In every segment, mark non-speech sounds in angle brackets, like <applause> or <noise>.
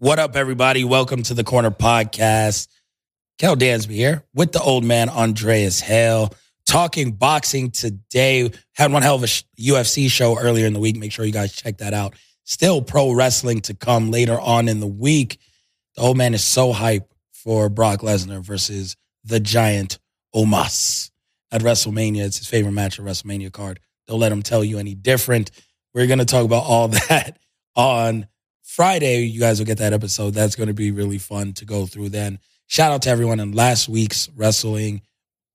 What up, everybody? Welcome to the Corner Podcast. Kel Dansby here with the old man Andreas Hale, talking boxing today. Had one hell of a UFC show earlier in the week. Make sure you guys check that out. Still pro wrestling to come later on in the week. The old man is so hype for Brock Lesnar versus the giant Omos at WrestleMania. It's his favorite match at WrestleMania card. Don't let them tell you any different. We're going to talk about all <laughs> that on Friday. You guys will get that episode. That's going to be really fun to go through then. Shout out to everyone in last week's wrestling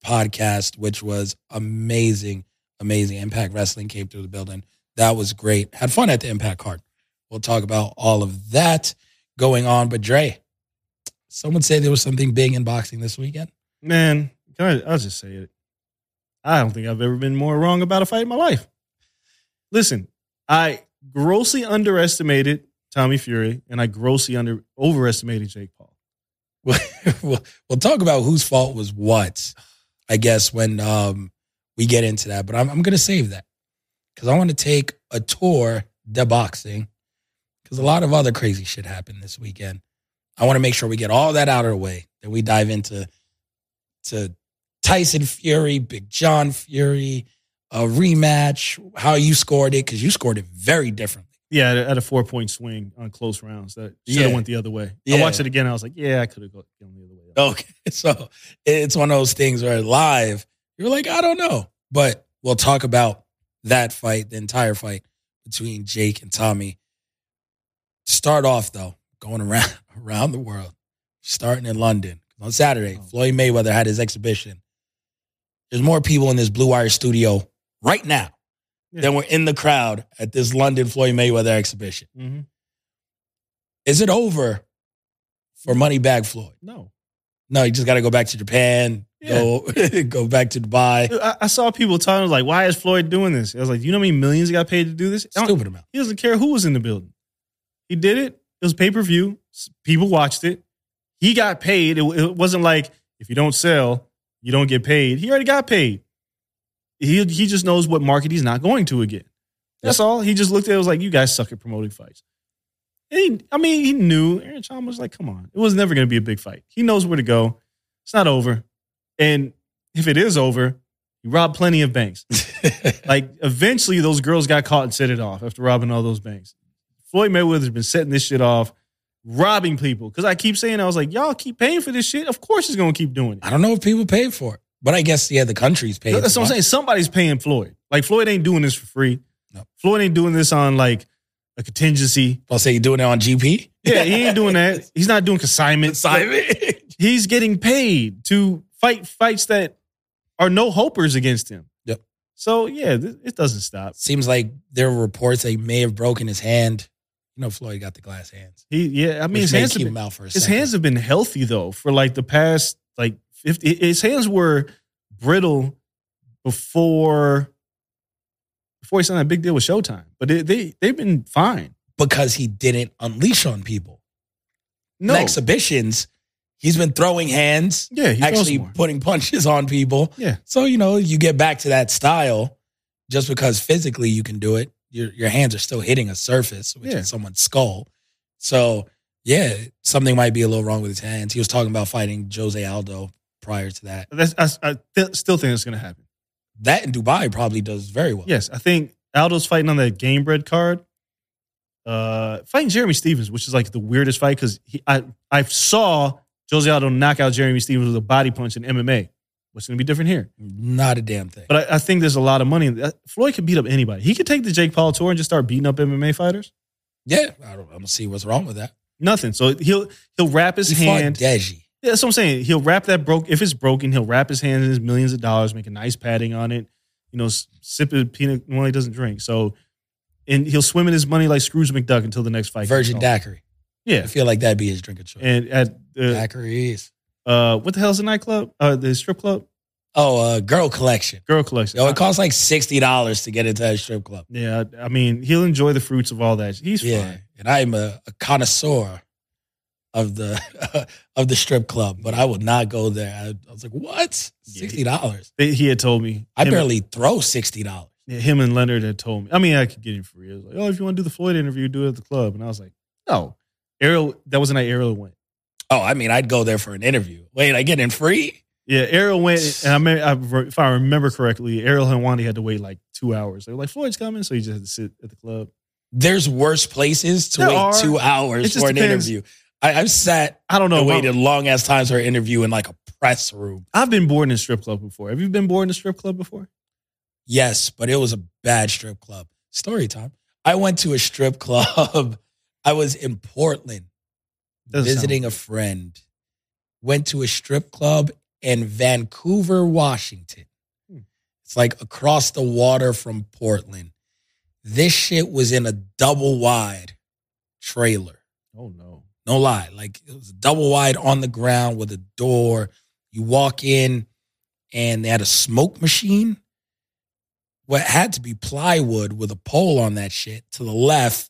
podcast, which was amazing, amazing. Impact Wrestling came through the building. That was great. Had fun at the Impact card. We'll talk about all of that going on. But Dre, someone say there was something big in boxing this weekend. Man, I, I'll just say it. I don't think I've ever been more wrong about a fight in my life. Listen, I grossly underestimated Tommy Fury and I grossly under overestimated Jake Paul. <laughs> we'll, we'll talk about whose fault was what, I guess, when um, we get into that. But I'm, I'm going to save that because I want to take a tour de boxing because a lot of other crazy shit happened this weekend. I want to make sure we get all that out of the way. Then we dive into to Tyson Fury, Big John Fury, a rematch, how you scored it because you scored it very differently. Yeah, at a- at a four point swing on close rounds. That should have Yeah. went the other way. Yeah. I watched it again. I was like, yeah, I could have gone the other way. Okay. <laughs> So it's one of those things where live, you're like, I don't know. But we'll talk about that fight, the entire fight between Jake and Tommy. Start off though, going around <laughs> around the world, starting in London. On Saturday, Oh. Floyd Mayweather had his exhibition. There's more people in this Blue Wire studio right now Yeah. than were in the crowd at this London Floyd Mayweather exhibition. hmm Is it over for Money Moneybag Floyd? No. No, you just got to go back to Japan, go <laughs> go back to Dubai. I, I saw people talking, I was like, why is Floyd doing this? I was like, you know how many millions he got paid to do this? Stupid amount. He doesn't care who was in the building. He did it. It was pay per view. People watched it. He got paid. It, it wasn't like if you don't sell, you don't get paid. He already got paid. He he just knows what market he's not going to again. That's all. He just looked at it was like, you guys suck at promoting fights. And he, I mean, he knew. Aaron Chalmers was like, come on, it was never going to be a big fight. He knows where to go. It's not over. And if it is over, you robbed plenty of banks. <laughs> like eventually those girls got caught and set it off after robbing all those banks. Floyd Mayweather's been setting this shit off, robbing people. Because I keep saying, I was like, y'all keep paying for this shit. Of course he's gonna keep doing it. I don't know if people pay for it, but I guess yeah, the country's paid. That's what I'm saying. Somebody's paying Floyd. Like Floyd ain't doing this for free. No. Floyd ain't doing this on like a contingency. I'll say you're doing it on GP. Yeah, he ain't doing that. <laughs> He's not doing consignment. Simon. <laughs> He's getting paid to fight fights that are no hopers against him. Yep. So yeah, th- it doesn't stop. Seems like there were reports that he may have broken his hand. You know, Floyd got the glass hands. He yeah, I mean his hands have been, out for a his hands have been healthy though for like the past like 50 his hands were brittle before before he signed that big deal with Showtime. But they, they they've been fine. because he didn't unleash on people. No. In exhibitions, He's been throwing hands, Yeah, actually putting punches on people. Yeah. So, you know, you get back to that style just because physically you can do it. Your your hands are still hitting a surface, which Yeah. is someone's skull. So, yeah, something might be a little wrong with his hands. He was talking about fighting Jose Aldo prior to that. That's, I, I th- still think it's going to happen. That in Dubai probably does very well. Yes, I think Aldo's fighting on that Gamebred card. Uh, fighting Jeremy Stephens, which is like the weirdest fight because I I saw Jose Aldo knock out Jeremy Stephens with a body punch in MMA. What's going to be different here? Not a damn thing. But I, I think there's a lot of money. in that. Floyd could beat up anybody. He could take the Jake Paul tour and just start beating up MMA fighters. yeah, I don't, I don't see what's wrong with that. Nothing. So he'll he'll wrap his He hand. Deji. Yeah, that's what I'm saying. He'll wrap that broke. If it's broken, he'll wrap his hand in his millions of dollars, make a nice padding on it. You know, sip a peanut when he doesn't drink. So, and he'll swim in his money like Scrooge McDuck until the next fight. Virgin kicks Yeah, I feel like that'd be his drink of choice. and at uh, Daiquiris. Uh, what the hell's the nightclub? Uh, the strip club, Oh, uh, girl collection. girl collection. Oh, it costs like sixty dollars to get into that strip club. yeah, I mean, he'll enjoy the fruits of all that. He's Yeah, fine. and I'm a, a connoisseur of the <laughs> of the strip club, but I would not go there. I, I was like, what? Sixty dollars? They- He had told me. I barely throw sixty dollars. Yeah, him and Leonard had told me. I mean, I could get him free. I was like, oh, if you want to do the Floyd interview, do it at the club. And I was like, no. Ariel, that was the night Ariel went. Oh, I mean, I'd go there for an interview. Wait, I get in free? Yeah, Ariel went, and I, me- I if I remember correctly, Ariel and Wandy had to wait like two hours. They were like, Floyd's coming, so he just had to sit at the club. There's worse places to There wait are. two hours for an depends. interview. I, I've sat I don't know. and waited long ass times for an interview in like a press room. I've been bored in a strip club before. Have you been bored in a strip club before? Yes, but it was a bad strip club. Story time. I went to a strip <laughs> club. I was in Portland Doesn't visiting a friend. Went to a strip club in Vancouver, Washington. Hmm. It's like across the water from Portland. This shit was in a double wide trailer. Oh no. No lie. Like it was double wide on the ground with a door. You walk in and they had a smoke machine. What had to be plywood with a pole on that shit to the left.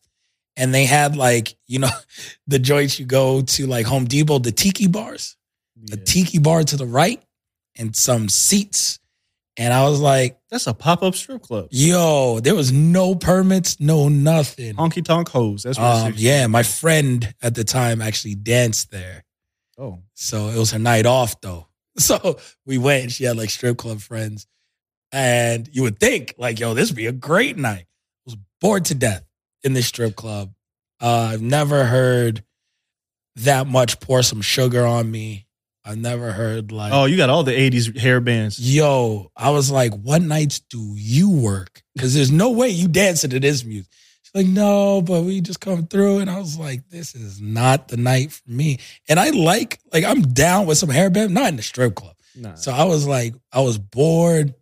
And they had like, you know, <laughs> the joints you go to like Home Depot, the tiki bars, a tiki bar to the right and some seats. And I was like, That's a pop up strip club. yo, there was no permits, no nothing. Honky tonk hose. That's what Um, yeah, my friend at the time actually danced there. Oh, So it was her night off though. <laughs> So we went and she had like strip club friends. And you would think, like, yo, this would be a great night. I was bored to death in this strip club. Uh, I've never heard that much pour some sugar on me. I've never heard like, oh, you got all the '80s hair bands. yo, I was like, what nights do you work? Because there's no way you dancing to this music. She's like, no, but we just come through. And I was like, this is not the night for me. And I like, like, I'm down with some hairband, not in the strip club. Nah. So I was like, I was bored.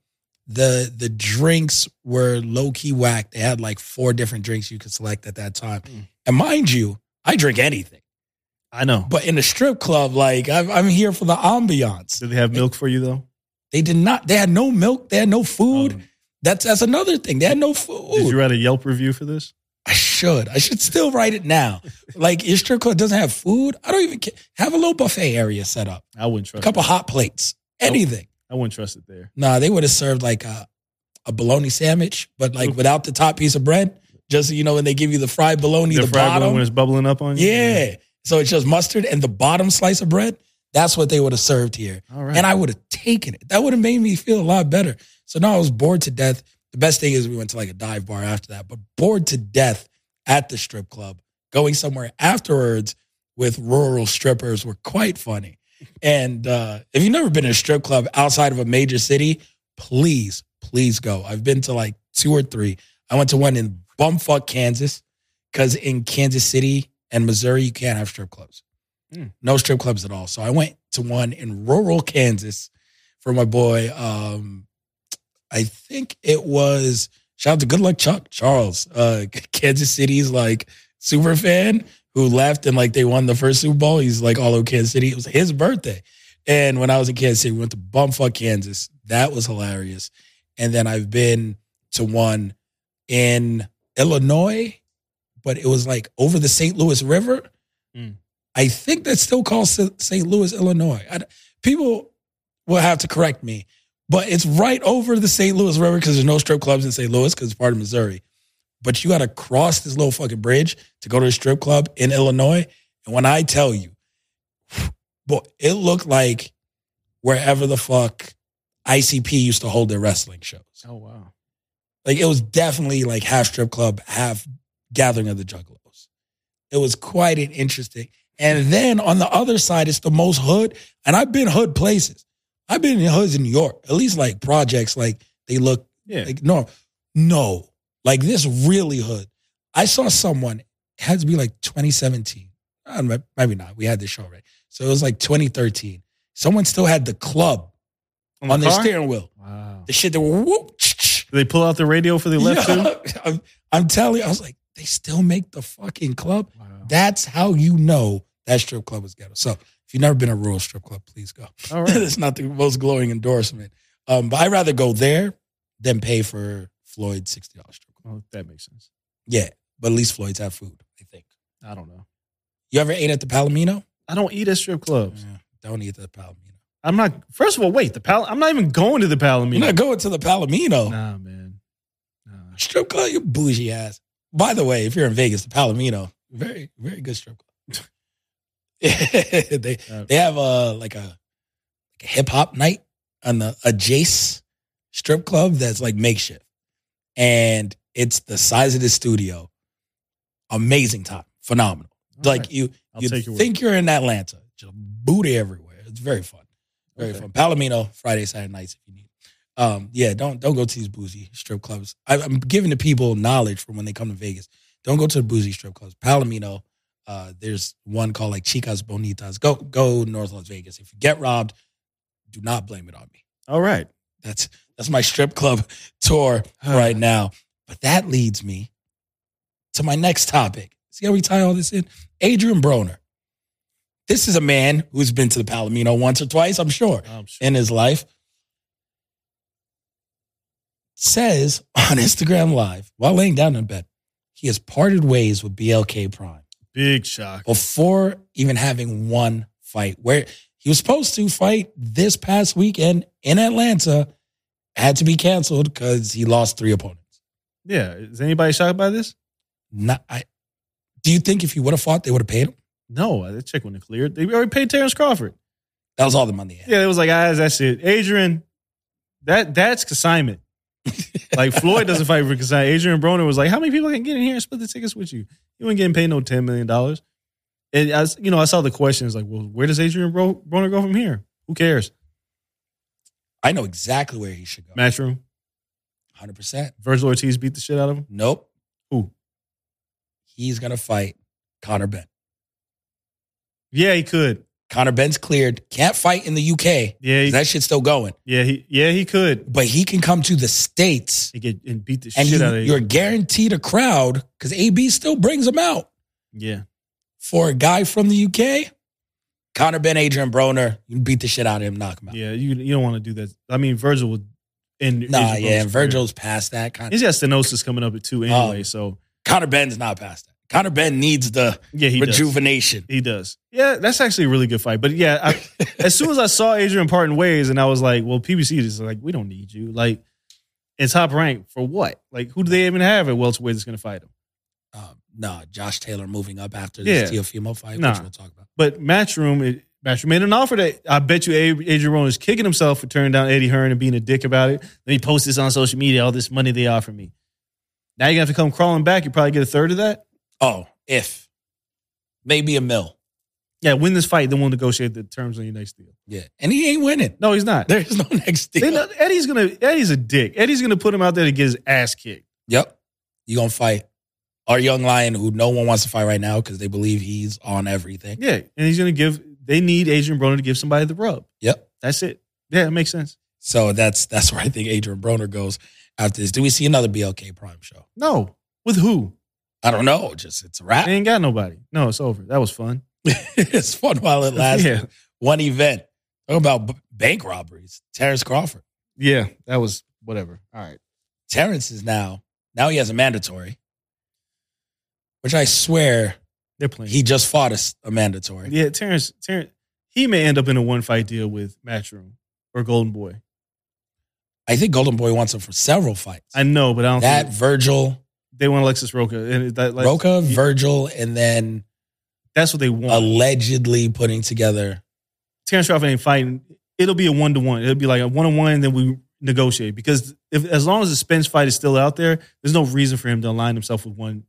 The the drinks were low key whack. They had like four different drinks you could select at that time. Mm. And mind you, I drink anything. I know. But in a strip club, like I'm, I'm here for the ambiance. Did they have milk for you though? They did not. They had no milk. They had no food. Um, That's that's another thing. They had no food. did you write a Yelp review for this? I should. I should still write it now. <laughs> like your strip club doesn't have food. I don't even care. Have a little buffet area set up. I wouldn't trust. A couple hot plates. Anything. I wouldn't trust it there. Nah, they would have served like a a bologna sandwich, but like without the top piece of bread. Just so you know, when they give you the fried bologna, The the, fried bottom. when it's bubbling up on you. yeah. So it's just mustard and the bottom slice of bread. That's what they would have served here. All right. And I would have taken it. That would have made me feel a lot better. So now I was bored to death. The best thing is we went to like a dive bar after that, but bored to death at the strip club. Going somewhere afterwards with rural strippers were quite funny. And uh, if you've never been in a strip club outside of a major city, please, please go. I've been to like two or three. I went to one in bumfuck Kansas because in Kansas City and Missouri, you can't have strip clubs. Mm. No strip clubs at all. So I went to one in rural Kansas for my boy. Um, I think it was shout out to Good Luck Chuck Charles, uh, <laughs> Kansas City's like super fan who left and like they won the first Super Bowl. He's like all over Kansas City. It was his birthday. And when I was in Kansas City, we went to bumfuck Kansas. That was hilarious. And then I've been to one in Illinois, but it was like over the St. Louis River. Mm. I think that's still called St. Louis, Illinois. I, people will have to correct me, but it's right over the St. Louis River because there's no strip clubs in St. Louis because it's part of Missouri. But you got to cross this little fucking bridge to go to a strip club in Illinois. And when I tell you, <sighs> boy, it looked like wherever the fuck ICP used to hold their wrestling shows. Oh wow. Like it was definitely like half strip club, half gathering of the juggalos. It was quite an interesting. And then on the other side, it's the most hood. And I've been hood places. I've been in hoods in New York, at least like projects, like they look Yeah. like no, no, like this really hood. I saw someone, it had to be like 2017. Uh, may- Maybe not. We had this show right. So it was like 2013. Someone still had the club On, on the their car? steering wheel. Wow. The shit that were whoop, Did they pull out the radio for the left too? yeah, <laughs> I'm, I'm telling you, I was like, they still make the fucking club. Wow. That's how you know that strip club is ghetto. So if you've never been a rural strip club, please go. All right. <laughs> it's not the most glowing endorsement. Um, but I'd rather go there than pay for Floyd's sixty dollars strip Oh, that makes sense. Yeah, but at least Floyd's have food. I think. I don't know. You ever ate at the Palomino? I don't eat at strip clubs. Yeah, don't eat at the Palomino. I'm not. First of all, wait. The pal. I'm not even going to the Palomino. You're not going to the Palomino. Nah, man. Nah. Strip club, you bougie ass. By the way, if you're in Vegas, the Palomino, very, very good strip club. <laughs> they Uh, they have a like a, like a hip hop night on the a Jace strip club that's like makeshift, and it's the size of the studio. Amazing time, phenomenal. all like right. you, I'll you take your word. think you're in Atlanta, just booty everywhere. It's very fun, very Okay. fun. Palomino Friday, Saturday nights if you need. Um, yeah, don't don't go to these boozy strip clubs. I, I'm giving the people knowledge from when they come to Vegas. Don't go to the boozy strip clubs. Palomino, uh, there's one called like Chicas Bonitas. Go go North Las Vegas. If you get robbed, do not blame it on me. All right. That's that's my strip club <laughs> tour right now. But that leads me to my next topic. See how we tie all this in? Adrian Broner. This is a man who's been to the Palomino once or twice, I'm sure, I'm sure. in his life. Says on <laughs> Instagram Live while laying down in bed, he has parted ways with BLK Prime Big shock. before even having one fight where he was supposed to fight this past weekend in Atlanta, had to be canceled because he lost three opponents. Yeah. Is anybody shocked by this? Not, I, do you think if he would have fought, they would have paid him? No. That check wouldn't have cleared. They already paid Terrence Crawford. That was all the money. Yeah. It was like, ah, that's it. Adrian, that that's consignment. <laughs> like Floyd doesn't fight for consignment. Adrian Broner was like, how many people can get in here and split the tickets with you? You ain't getting paid no ten million dollars. And I, you know, I saw the questions like, well, where does Adrian Broner go from here? Who cares? I know exactly where he should go. Matchroom. 100%. Vergil Ortiz beat the shit out of him. Nope. Who? He's to fight Conor Benn. Yeah, he could. Conor Benn's cleared. Can't fight in the UK. Yeah, he, That shit's still going. yeah, he, yeah, he could. But he can come to the States He get and beat the and shit you, out of you. You're guaranteed a crowd because AB still brings him out. Yeah, For a guy from the UK, Conor Benn, Adrian Broner, you beat the shit out of him, knock him out. yeah. You you don't want to do that. I mean, Vergil would. And Nah, yeah, and Vergil's past that. Con- He's got Stanionis coming up at two anyway. Um, so Conor Benn's not past that. Conor Benn needs the yeah, he does. rejuvenation. He does. Yeah, that's actually a really good fight. But yeah, I, <laughs> as soon as I saw Adrian parting ways, and I was like, well, PBC is like, we don't need you. Like, in top rank for what? Like, who do they even have at welterweight that's going to fight him? Um, no, Josh Taylor moving up after Yeah. this Teofimo fight, Nah. which we'll talk about. But Matchroom, it, Matchroom made an offer that I bet you Adrian Broner is kicking himself for turning down Eddie Hearn and being a dick about it. Then he posts this on social media, all this money they offer me. Now you're going to have to come crawling back. You probably get a third of that. Oh, if maybe a mill. Yeah, win this fight, then we'll negotiate the terms on your next deal. Yeah, and he ain't winning. No, he's not. There's no next deal. Know- Eddie's gonna Eddie's a dick. Eddie's gonna put him out there to get his ass kicked. Yep. You gonna fight our young lion who no one wants to fight right now because they believe he's on everything. Yeah, and he's gonna give. They need Adrian Broner to give somebody the rub. Yep. That's it. Yeah, it makes sense. So that's that's where I think Adrian Broner goes after this. Do we see another BLK Prime show? No, with who? I don't know. Just it's a wrap. They ain't got nobody. No, it's over. That was fun. <laughs> it's fun while it lasts. Yeah. One event. Talk about bank robberies. Terrence Crawford. Yeah, that was whatever. All right. Terrence is now now he has a mandatory, which I swear They're playing. He just fought a mandatory. yeah, Terrence. Terrence. He may end up in a one fight deal with Matchroom or Golden Boy. I think Golden Boy wants him for several fights. I know, but I don't think that Vergil, they want Alexis Roca. And that, like, Roca, Vergil, and then that's what they want. allegedly putting together. Terrence Crawford ain't fighting. It'll be a one to one. It'll be like a one on one, and then we negotiate. Because if as long as the Spence fight is still out there, there's no reason for him to align himself with one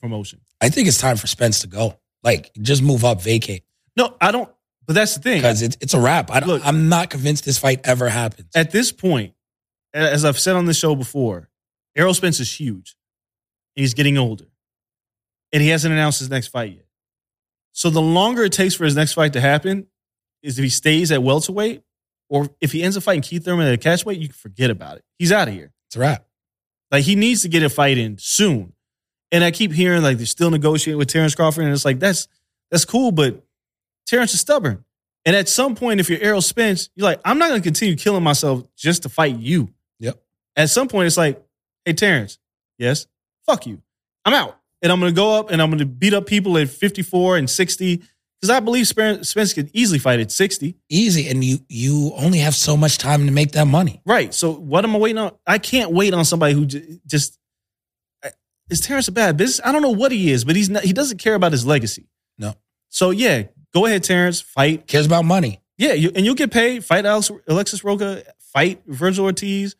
promotion. I think it's time for Spence to go. Like, just move up, vacate. No, I don't. But that's the thing. Because it's, it's a wrap. I don't, Look- I'm not convinced this fight ever happens. At this point, as I've said on the show before, Errol Spence is huge, and he's getting older, and he hasn't announced his next fight yet. So the longer it takes for his next fight to happen, is if he stays at welterweight, or if he ends up fighting Keith Thurman at a catchweight, you can forget about it. He's out of here. It's a wrap. Like he needs to get a fight in soon. And I keep hearing like they're still negotiating with Terrence Crawford, and it's like that's that's cool, but Terrence is stubborn. And at some point, if you're Errol Spence, you're like, I'm not going to continue killing myself just to fight you. Yep. At some point, it's like, hey Terrence, yes, fuck you, I'm out, and I'm going to go up and I'm going to beat up people at 54 and 60 because I believe Spence could easily fight at 60. Easy. And you you only have so much time to make that money. Right. So what am I waiting on? I can't wait on somebody who j- just is Terrence a bad business? I don't know what he is, but he's not. He doesn't care about his legacy. No. So yeah, go ahead, Terrence. Fight. Cares about money. Yeah, you, and you'll get paid. Fight Alex, Alexis Roca. Fight Vergil Ortiz.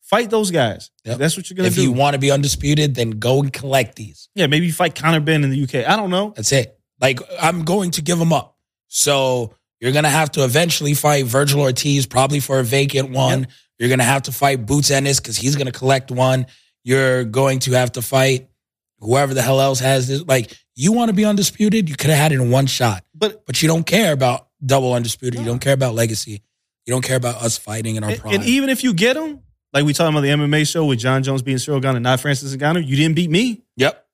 Fight those guys. Yep. That's what you're gonna If do. If you want to be undisputed, then go and collect these. yeah, maybe fight Conor Benn in the UK. I don't know. That's it. Like I'm going to give them up. So you're gonna have to eventually fight Vergil Ortiz, probably for a vacant one. Yep. You're gonna have to fight Boots Ennis because he's gonna collect one. You're going to have to fight whoever the hell else has this. Like you want to be undisputed, you could have had it in one shot, But but you don't care about double undisputed. You don't care about legacy. You don't care about us fighting in our and, prime. and even if you get him, like we talking about the MMA show with Jon Jones being Cyril Gane and not Francis Ngannou, you didn't beat me. yep,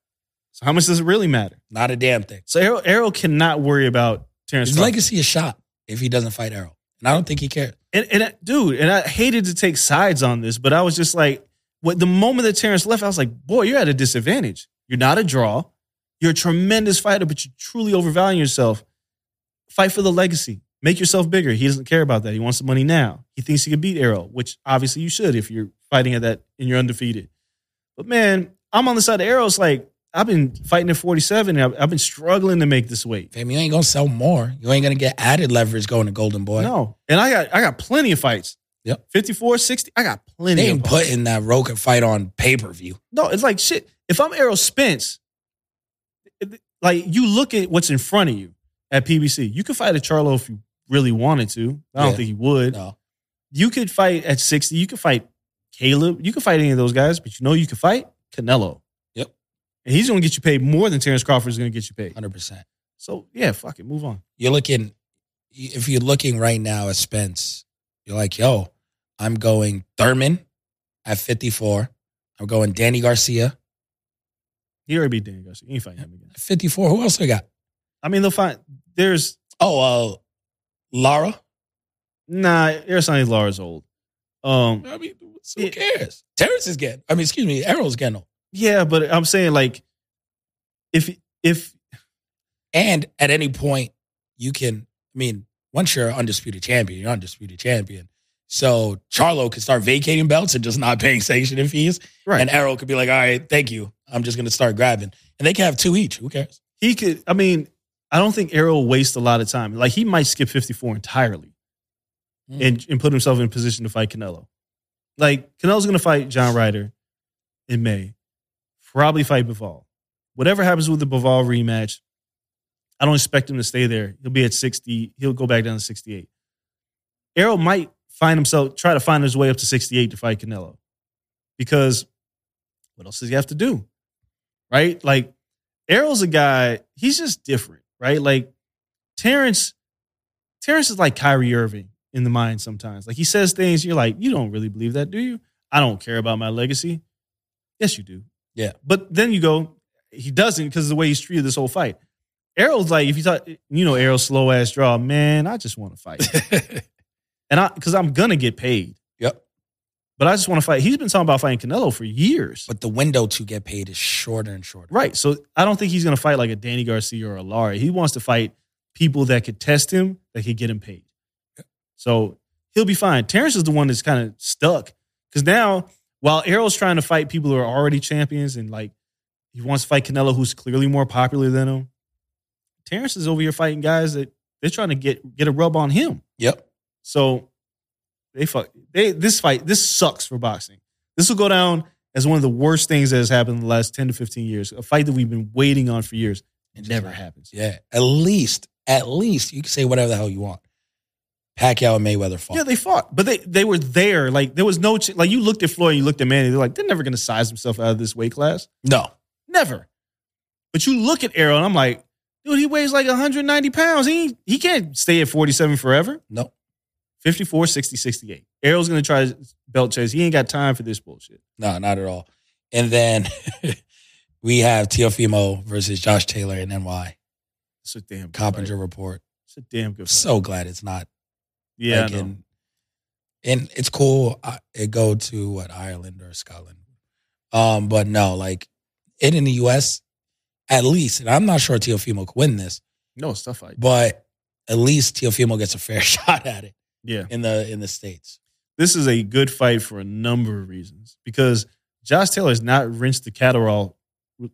So how much does it really matter? not a damn thing. So Errol, Errol cannot worry about Terrence. His Crawford. legacy is shot if he doesn't fight Errol, and I don't think he cares. And, and I- dude, and I hated to take sides on this, but I was just like, the moment that Terrence left, I was like, boy, you're at a disadvantage. You're not a draw. You're a tremendous fighter, but you're truly overvaluing yourself. Fight for the legacy. Make yourself bigger. He doesn't care about that. He wants the money now. He thinks he can beat Errol, which obviously you should if you're fighting at that and you're undefeated. But man, I'm on the side of Errol. It's like I've been fighting at 47 and I've, I've been struggling to make this weight. Fam, you ain't gonna sell more. You ain't gonna get added leverage going to Golden Boy. No. And I got I got plenty of fights. Yep. 54, 60. I got plenty They of ain't putting that Roca fight on pay per view. No, it's like shit. If I'm Errol Spence, like you look at what's in front of you at PBC. You could fight a Charlo if you really wanted to. I don't Yeah. think he would. No, You could fight at 60. You could fight Caleb. You could fight any of those guys, but you know you could fight Canelo. Yep. And he's going to get you paid more than Terrence Crawford is going to get you paid. hundred percent. So yeah, fuck it. Move on. You're looking. If you're looking right now at Spence, you're like, yo, I'm going Thurman at 54. I'm going Danny Garcia He already beat Danny Garcia. He ain't fighting him again. 54. Who else they got? I mean, they'll find there's Oh, uh, Lara. nah. Aristotle Lara's old. Um, I mean, who Yeah. cares? Terrence is getting. I mean, excuse me, Errol's getting. old. yeah, but I'm saying like, if if And at any point, you can. I mean, once you're undisputed champion, you're undisputed champion. So Charlo could start vacating belts and just not paying sanctioning fees. right, And Errol could be like, all right, thank you. I'm just going to start grabbing. And they can have two each. Who cares? he could. I mean, I don't think Errol wastes a lot of time. Like he might skip 54 entirely Mm. and and put himself in position to fight Canelo. Like Canelo's going to fight John Ryder in May. Probably fight Bivol. Whatever happens with the Bivol rematch, I don't expect him to stay there. He'll be at 60. He'll go back down to 68. Errol might find himself try to find his way up to 68 to fight Canelo. Because what else does he have to do? Right? Like Errol's a guy, he's just different, right? Like Terrence, Terrence is like Kyrie Irving in the mind sometimes. Like he says things, you're like, you don't really believe that, do you? I don't care about my legacy. Yes, you do. Yeah. But then you go, he doesn't because of the way he's treated this whole fight. Errol's like, if you talk, you know, Errol's slow ass draw, man, I just want to fight. <laughs> and I, because I'm to get paid. Yep. But I just want to fight. He's been talking about fighting Canelo for years. But the window to get paid is shorter and shorter. Right. So I don't think he's to fight like a Danny Garcia or a Larry. He wants to fight people that could test him, that could get him paid. So he'll be fine. Terrence is the one that's kind of stuck because now, while Errol's trying to fight people who are already champions and like he wants to fight Canelo, who's clearly more popular than him, Terrence is over here fighting guys that they're trying to get get a rub on him. Yep. So they fuck they this fight this sucks for boxing. This will go down as one of the worst things that has happened in the last 10 to 15 years. A fight that we've been waiting on for years. It never happened. happens. Yeah. At least, at least you can say whatever the hell you want. Pacquiao and Mayweather fought. Yeah, they fought, but they they were there. Like there was no ch- like you looked at Floyd, you looked at Manny. They're like they're never going to size themselves out of this weight class. no. Never. But you look at Errol, and I'm like, dude, he weighs like 190 pounds. He he can't stay at 47 forever. No. 54, 60, 68. Errol's going to try to belt chase. He ain't got time for this bullshit. No, not at all. And then <laughs> we have Teofimo versus Josh Taylor in NY. It's a damn good Coppinger fight. report. It's a damn good. Fight. So glad it's not. yeah, like I know. in- and it's cool. I- It go to what Ireland or Scotland. Um, but no, like it in the U.S. At least, and I'm not sure Teofimo could win this, no, tough fight. but at least Teofimo gets a fair <laughs> shot at it Yeah, in the in the states. this is a good fight for a number of reasons because Josh Taylor has not rinsed the Catterall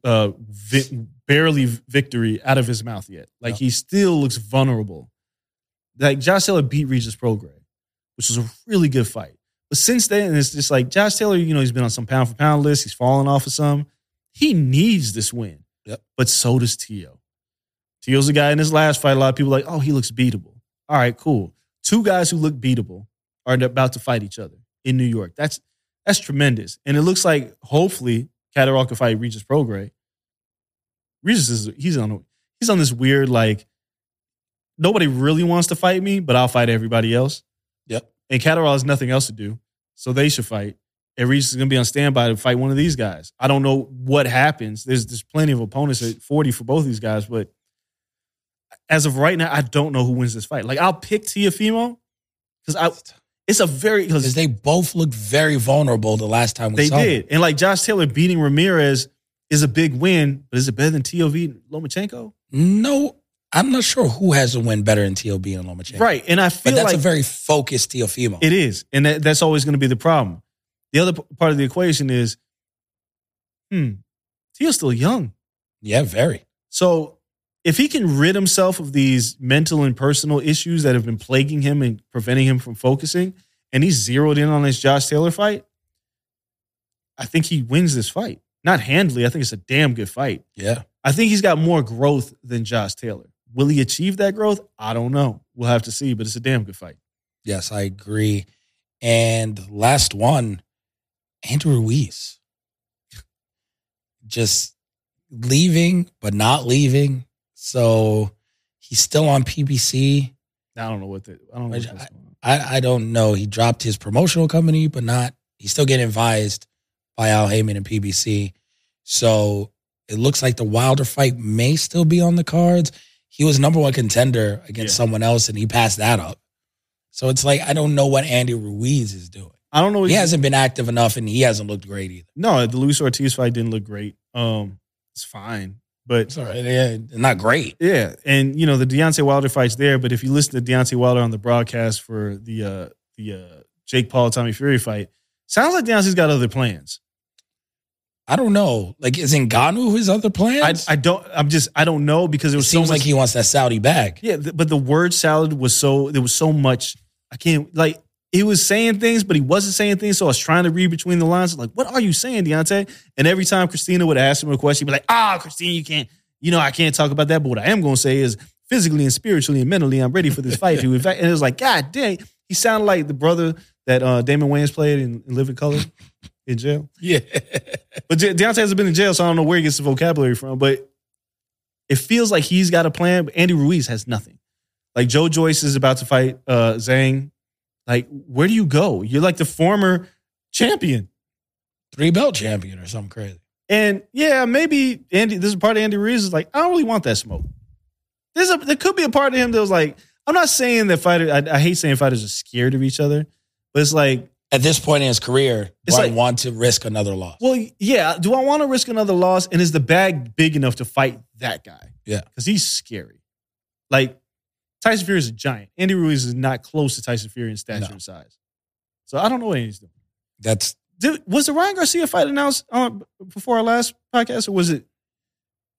uh, vi- barely victory out of his mouth yet. Like No. he still looks vulnerable. Like Josh Taylor beat Regis Prograis, which was a really good fight. But since then, it's just like Josh Taylor, you know, he's been on some pound for pound list. He's fallen off of some. He needs this win. Yep. But so does Tio. Tio's a guy in his last fight. A lot of people are like, oh, he looks beatable. All right, cool. Two guys who look beatable are about to fight each other in New York. That's that's tremendous. And it looks like hopefully Catterall can fight Regis Prograis. Regis is he's on he's on this weird like nobody really wants to fight me, but I'll fight everybody else. Yep. And Catterall has nothing else to do, so they should fight. And Regis is gonna be on standby to fight one of these guys. I don't know what happens. There's there's plenty of opponents at 40 for both these guys, but as of right now, I don't know who wins this fight. Like I'll pick Teofimo because I it's a very Because they both looked very vulnerable the last time we they did. And like Josh Taylor beating Ramirez is a big win, but is it better than TOV and Lomachenko? No, I'm not sure who has a win better than TOB and Lomachenko. Right. And I But feel that's like a very focused Teofimo. it is. And that, that's always going to be the problem. The other part of the equation is, hmm, Tio's still young. yeah, very. So if he can rid himself of these mental and personal issues that have been plaguing him and preventing him from focusing, and he's zeroed in on this Josh Taylor fight, I think he wins this fight. Not handily. I think it's a damn good fight. Yeah. I think he's got more growth than Josh Taylor. Will he achieve that growth? I don't know. We'll have to see, but it's a damn good fight. Yes, I agree. And last one, Andrew Ruiz. <laughs> Just leaving, but not leaving. So he's still on PBC. I don't know what the I don't know. What that's going on. I, I don't know. He dropped his promotional company, but not. He's still getting advised by Al Haymon and PBC. So it looks like the Wilder fight may still be on the cards. He was number one contender against Yeah. someone else, and he passed that up. So it's like I don't know what Andy Ruiz is doing. I don't know. He hasn't been active enough, and he hasn't looked great either. No, the Luis Ortiz fight didn't look great. Um, it's fine, but It's all right. Yeah, not great. yeah, and you know the Deontay Wilder fight's there. But if you listen to Deontay Wilder on the broadcast for the uh the uh Jake Paul Tommy Fury fight, sounds like Deontay's got other plans. I don't know. Like, is Ngannou his other I plans? I don't. I'm just I don't know because it was so seems much. like he wants that Saudi bag. Yeah, th- but the word salad was so there was so much. I can't like he was saying things, but he wasn't saying things. So I was trying to read between the lines. Like, what are you saying, Deontay? And every time Christina would ask him a question, he'd be like, "Ah, Christina, you can't. You know, I can't talk about that. But what I am going to say is, physically and spiritually and mentally, I'm ready for this fight. Dude. In fact, and it was like, God dang, he sounded like the brother that uh, Damon Wayans played in, in Living Color in jail. Yeah. <laughs> But De- Deontay hasn't been in jail, so I don't know where he gets the vocabulary from. But it feels like he's got a plan. But Andy Ruiz has nothing. Like Joe Joyce is about to fight uh, Zhang. Like, where do you go? You're like the former champion. Three belt champion or something crazy. And yeah, maybe Andy. This is part of Andy Ruiz is like, I don't really want that smoke. There's a there could be a part of him that was like, I'm not saying that fighter. I, I hate saying fighters are scared of each other, but it's like At this point in his career, It's do I want to risk another loss? Well, yeah. Do I want to risk another loss? And is the bag big enough to fight that guy? Yeah. Because he's scary. Like Tyson Fury is a giant. Andy Ruiz is not close to Tyson Fury in stature No. and size. So I don't know what he's doing. That's Did, was the Ryan Garcia fight announced uh, before our last podcast, or was it?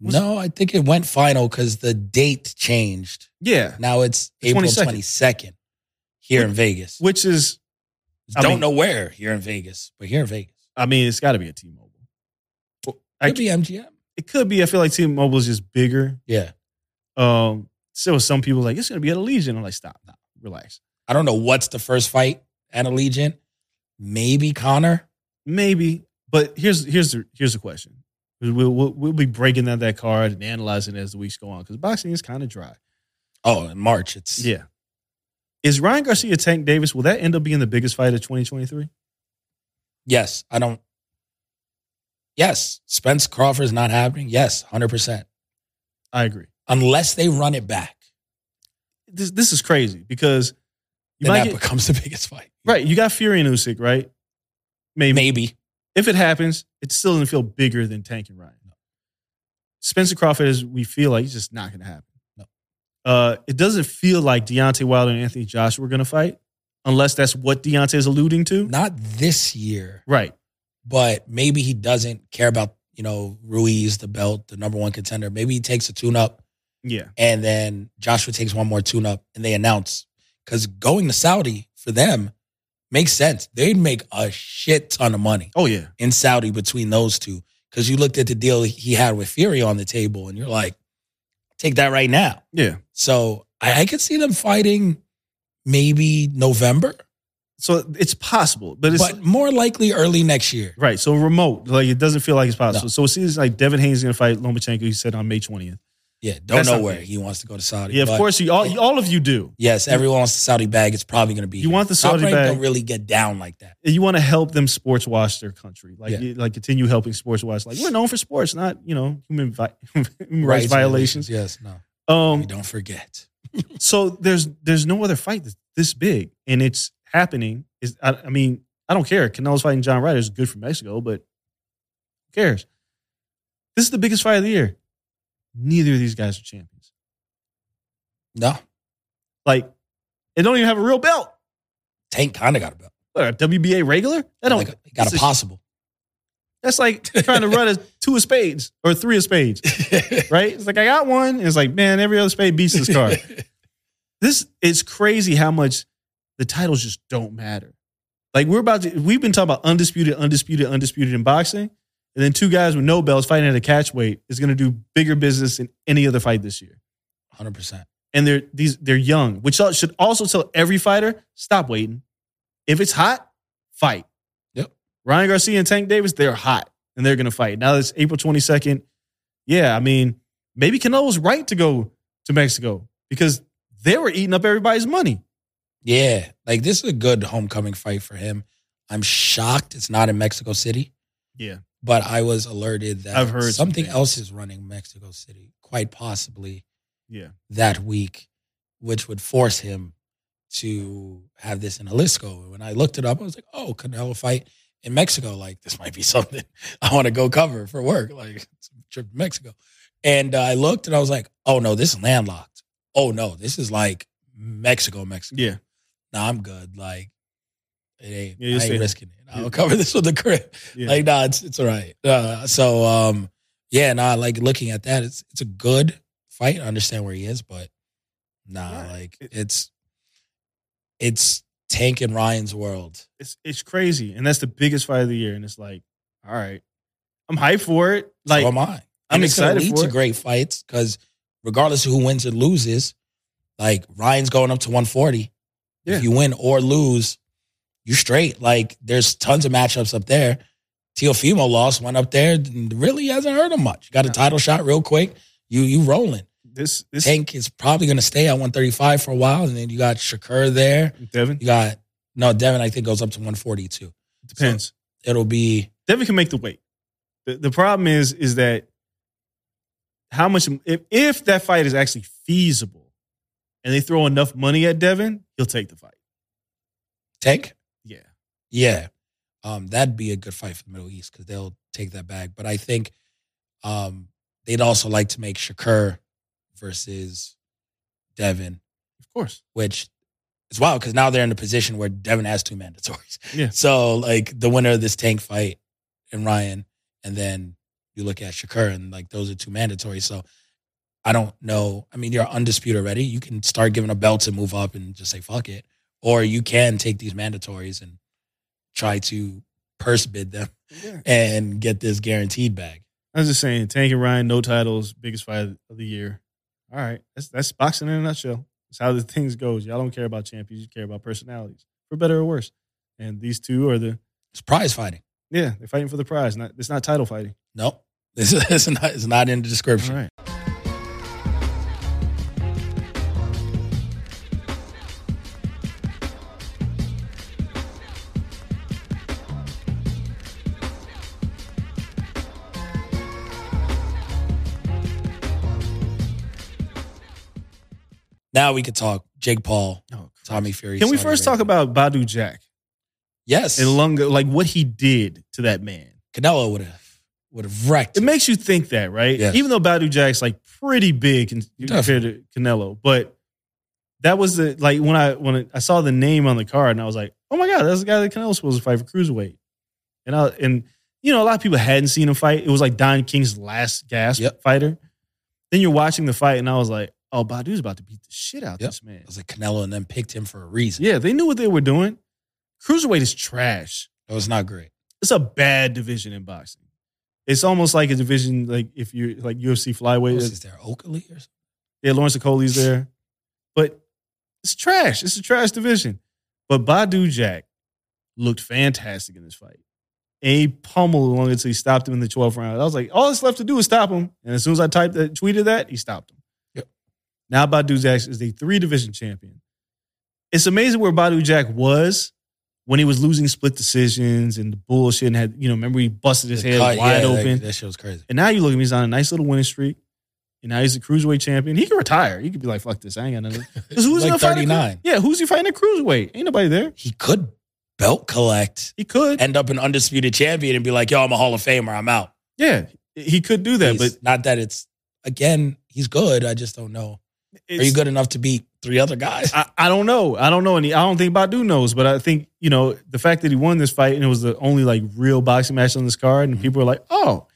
Was- no, I think it went final because the date changed. Yeah, Now it's The April 22nd. 22nd here in Vegas. which is, I Don't mean- know where here in Vegas, but here in Vegas. I mean, it's got to be a T-Mobile. I- Could be MGM. It could be. I feel like T-Mobile is just bigger. Yeah. Um, still, some people like it's going to be at Allegiant. I'm like, stop, nah, relax. I don't know what's the first fight at Allegiant. Maybe Connor. Maybe, but here's here's the here's the question. We'll, we'll, we'll be breaking down that card and analyzing it as the weeks go on because boxing is kind of dry. Oh, in March. It's Yeah. Is Ryan Garcia Tank Davis? Will that end up being the biggest fight of 2023? Yes. I don't. Yes. Spence Crawford's not happening. Yes, 100%. I agree. Unless they run it back. This this is crazy because you Then that get, becomes the <laughs> biggest fight. right. You got Fury and Usyk, right? Maybe. Maybe. if it happens, it still doesn't feel bigger than Tank and Ryan. Spencer Crawford is we feel like it's just not going to happen. No. Uh, it doesn't feel like Deontay Wilder and Anthony Joshua are going to fight, unless that's what Deontay is alluding to. Not this year, Right. but maybe he doesn't care about, you know, Ruiz, the belt, the number one contender. Maybe he takes a tune up Yeah. and then Joshua takes one more tune up and they announce because going to Saudi for them makes sense. They'd make a shit ton of money Oh yeah. in Saudi between those two because you looked at the deal he had with Fury on the table and you're like, take that right now. Yeah. So I, I could see them fighting maybe November, So it's possible, but it's but more likely early next year. right. So remote, like it doesn't feel like it's possible. No. So it seems like Devin Haney is going to fight Lomachenko. He said on May twentieth. Yeah, don't That's know where he wants to go to Saudi. Yeah, of but course. You all, you- all of you do. Yes, everyone wants the Saudi bag. It's probably going to be. You here. want the Saudi rank bag. Don't really get down like that. You want to help them sports wash their country, like Yeah. you, like continue helping sports wash. Like we're known for sports, not you know human, vi- <laughs> human rights violations. Yes, no. Um, we don't forget. <laughs> so there's there's no other fight that's this big, and it's happening. Is I, I mean I don't care. Canelo's fighting John Ryder is good for Mexico, but who cares? This is the biggest fight of the year. Neither of these guys are champions. No, Like they don't even have a real belt. Tank kind of got a belt. What, a WBA regular? That don't. Like, got a possible. That's like trying to run a <laughs> two of spades or three of spades, right? It's like I got one. And it's like man, every other spade beats this card. <laughs> this it's crazy how much the titles just don't matter. Like we're about to, we've been talking about undisputed, undisputed, undisputed in boxing, and then two guys with no belts fighting at a catch weight is going to do bigger business than any other fight this year. Hundred percent. And they're these they're young, which should also tell every fighter stop waiting. If it's hot, fight. Yep. Ryan Garcia and Tank Davis, they're hot and they're going to fight. Now it's April twenty second. Yeah, I mean, maybe Canelo's right to go to Mexico because they were eating up everybody's money. Yeah, like this is a good homecoming fight for him. I'm shocked it's not in Mexico City, Yeah. But I was alerted that I've heard some something else is running Mexico City, quite possibly Yeah. that week, which would force him to have this in Jalisco. And when I looked it up, I was like, oh, Canelo fight in Mexico. Like, this might be <laughs> something I want to go cover for work, like it's a trip to Mexico. And uh, I looked and I was like, oh, no, this is landlocked. Oh, no, this is like Mexico, Mexico. Yeah. No, I'm good. Like, it ain't, Yeah, I ain't risking it. I'll Yeah. cover this with the crib. Yeah. Like, nah, it's it's all right. Uh, so um, yeah, nah, like looking at that, it's it's a good fight. I understand where he is, but nah, like It- it's it's Tank and Ryan's world. it's it's crazy. And that's the biggest fight of the year. And it's like, all right. I'm hyped for it. Like so am I. I'm And excited lead for to it. great fights because regardless of who wins or loses, like Ryan's going up to 140. Yeah. If you win or lose, you're straight. Like there's tons of matchups up there. Teofimo lost one up there. Really hasn't hurt him much. Got a title shot real quick. You you rolling. this this Tank is probably going to stay at 135 for a while, and then you got Shakur there. Devin You got no Devin. I think goes up to 142. depends. It'll be Devin can make the weight. The, the problem is is that how much if, if that fight is actually feasible and they throw enough money at Devin, he'll take the fight. Tank. Yeah. Um, that'd be a good fight for the Middle East because they'll take that back. But I think um, they'd also like to make Shakur versus Devin, Of course. which is wild because now they're in a position where Devin has two mandatories. Yeah. <laughs> So like the winner of this tank fight and Ryan, and then you look at Shakur and like those are two mandatories. So I don't know. I mean, you're undisputed already. You can start giving a belt to move up and just say fuck it, or you can take these mandatories and try to purse bid them Yeah. and get this guaranteed bag. I was just saying, Tank and Ryan, no titles, biggest fight of the year. All right, that's that's boxing in a nutshell. That's how the things goes. Y'all don't care about champions, you care about personalities, for better or worse. And these two are the It's prize fighting. yeah, they're fighting for the prize. Not it's not title fighting. Nope. This <laughs> is it's not, it's not in the All description. Now we could talk Jake Paul, Oh, Tommy Fury. Can we Saudi first talk about Badou Jack yes? and Lunga, like what he did to that man? Canelo would have would have wrecked. It makes you think that, right? Yes. Even though Badou Jack's like pretty big compared to Canelo, but that was the like when I when I saw the name on the card and I was like, oh my god, that's the guy that Canelo's supposed to fight for cruiserweight. And I and you know a lot of people hadn't seen him fight. It was like Don King's last gasp Yep. fighter. Then you're watching the fight and I was like, oh, Badou's about to beat the shit out Yep. this man. It was like Canelo and then picked him for a reason. Yeah, they knew what they were doing. Cruiserweight is trash. It was not great. It's a bad division in boxing. It's almost like a division like if you're like UFC flyweight. is there Okolie or something? Yeah, Lawrence Okolie's <laughs> there. But it's trash. It's a trash division. But Badou Jack looked fantastic in this fight. And he pummeled along until he stopped him in the 12th round. I was like, all that's left to do is stop him. And as soon as I typed that, tweeted that, he stopped him. Now Badou Jack is a three division champion. It's amazing where Badou Jack was when he was losing split decisions and the bullshit and had, you know, remember he busted his The head cut, wide yeah, open. That, shit was crazy. And now you look at him, he's on a nice little winning streak. And now he's a cruiserweight champion. He could retire. He could be like, fuck this. I ain't got nothing. <laughs> 'Cause who's like gonna fight at cru- 39. Yeah, who's he fighting at cruiserweight? Ain't nobody there. He could belt collect, He could. end up an undisputed champion, and be like, "Yo, I'm a Hall of Famer. I'm out." yeah, he could do that. He's- But not that it's again, he's good. I just don't know. Are you good enough to beat three other guys? I, I don't know. I don't know. And he, I don't think Badou knows. But I think, you know, the fact that he won this fight and it was the only like real boxing match on this card, and Mhm. people were like, oh,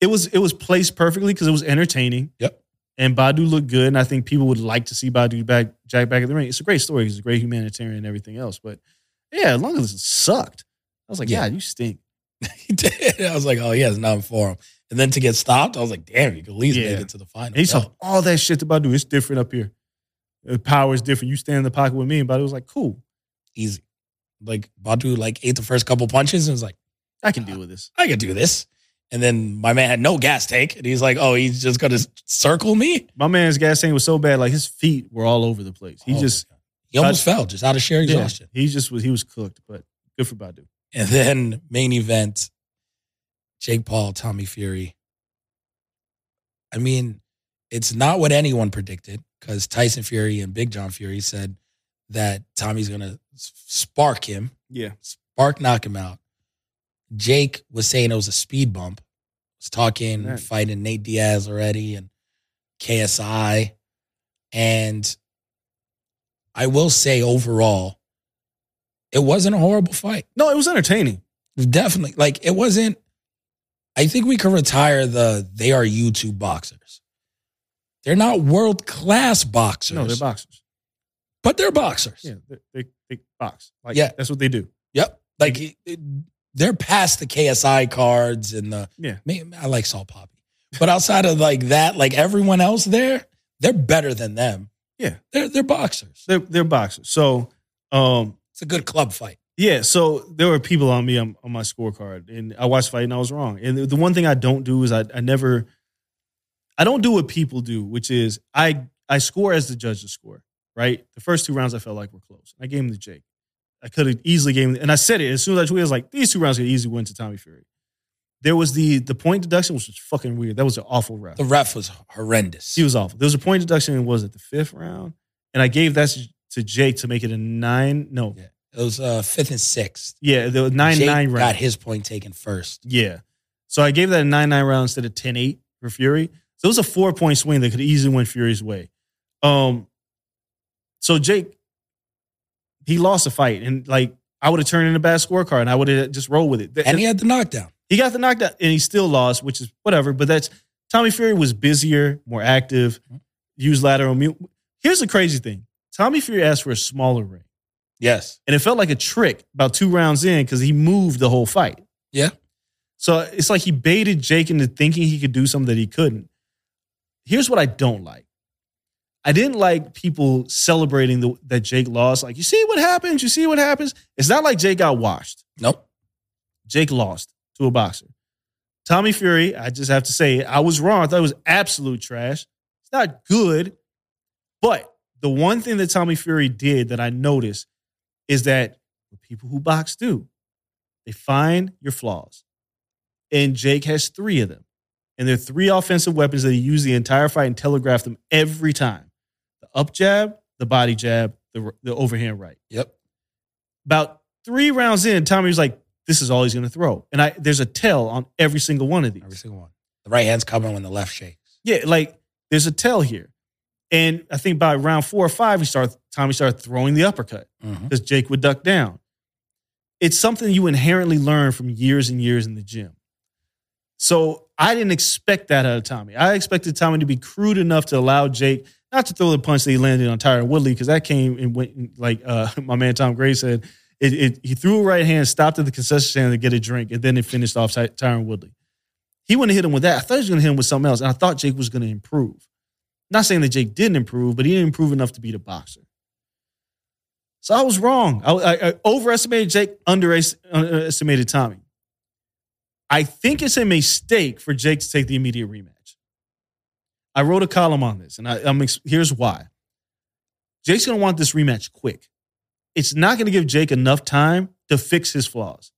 it was it was placed perfectly because it was entertaining. Yep. And Badou looked good. And I think people would like to see Badou back Jack back at the ring. It's a great story. He's a great humanitarian and everything else. But yeah, as long as it sucked. I was like, Yeah. yeah, you stink. <laughs> he did. I was like, "Oh, he has nothing for him." And then to get stopped, I was like, "Damn, you could at least Yeah. make it to the final." He saw all that shit to Badou. It's different up here. The power is different. You stand in the pocket with me, and Badou was like, cool. easy. Like Badou, like ate the first couple punches and was like, I can deal with this. "I can do this." And then my man had no gas tank, and he's like, "Oh, he's just gonna circle me." My man's gas tank was so bad, like his feet were all over the place. He Oh just he almost fell just out of sheer yeah, exhaustion. he just was he was cooked, but good for Badou. And then main event, Jake Paul, Tommy Fury. I mean, it's not what anyone predicted because Tyson Fury and Big John Fury said that Tommy's gonna spark him, Yeah. spark knock him out. Jake was saying it was a speed bump. Was talking, fighting Nate Diaz already and KSI. And I will say overall, it wasn't a horrible fight. No, it was entertaining. Definitely. Like it wasn't I think we can retire the they are YouTube boxers. They're not world class boxers. No, they're boxers. but they're boxers. Yeah, they, they, they box. Like, Yeah. that's what they do. Yep. Like it- it- they're past the KSI cards and the Yeah. I like Salt Papi. But outside of like that, like everyone else there, they're better than them. Yeah. They're they're boxers. They're they're boxers. So, um, It's a good club fight. Yeah, so there were people on me on, on my scorecard, and I watched the fight and I was wrong. And the, the one thing I don't do is I, I never, I don't do what people do, which is I I score as the judges score. Right, the first two rounds I felt like were close. I gave him to Jake. I could have easily gave him, and I said it as soon as I tweeted. I was like, these two rounds could easily win to Tommy Fury. There was the the point deduction, which was fucking weird. That was an awful ref. The ref was horrendous. He was awful. There was a point deduction. and was it the fifth round? And I gave that to Jake to make it a nine. No, Yeah. It was uh, fifth and sixth. Yeah, the nine Jake nine round. got his point taken first. Yeah. So I gave that a 9 9 round instead of 10 8 for Fury. So it was a four point swing that could easily win Fury's way. Um, so Jake, he lost a fight, and like I would have turned in a bad scorecard and I would have just rolled with it. And he had the knockdown. He got the knockdown and he still lost, which is whatever. But that's Tommy Fury was busier, more active, used lateral mute. Here's the crazy thing Tommy Fury asked for a smaller ring, Yes. and it felt like a trick about two rounds in because he moved the whole fight. Yeah. So it's like he baited Jake into thinking he could do something that he couldn't. Here's what I don't like. I didn't like people celebrating the, that Jake lost. Like, you see what happens? You see what happens? It's not like Jake got washed. Nope. Jake lost to a boxer. Tommy Fury, I just have to say, I was wrong. I thought it was absolute trash. It's not good. But the one thing that Tommy Fury did that I noticed is that what people who box do, they find your flaws. And Jake has three of them. And they're three offensive weapons that he used the entire fight and telegraphed them every time the up jab, the body jab, the, the overhand right Yep. about three rounds in, Tommy was like, "This is all he's going to throw," and I there's a tell on every single one of these. Every single one. The right hand's coming when the left shakes. Yeah, like there's a tell here, and I think by round four or five, he started Tommy started throwing the uppercut because Jake would duck down. It's something you inherently learn from years and years in the gym. So I didn't expect that out of Tommy. I expected Tommy to be crude enough to allow Jake not to throw the punch that he landed on Tyron Woodley because that came and went like uh, <laughs> my man Tom Gray said. It, it, he threw a right hand, stopped at the concession stand to get a drink, and then it finished off Ty- Tyron Woodley. He wouldn't hit him with that. I thought he was going to hit him with something else, and I thought Jake was going to improve. Not saying that Jake didn't improve, but he didn't improve enough to beat a boxer. So I was wrong. I, I, I overestimated Jake, underestimated Tommy. I think it's a mistake for Jake to take the immediate rematch. I wrote a column on this, and I, I'm ex- here's why. Jake's going to want this rematch quick. It's not going to give Jake enough time to fix his flaws.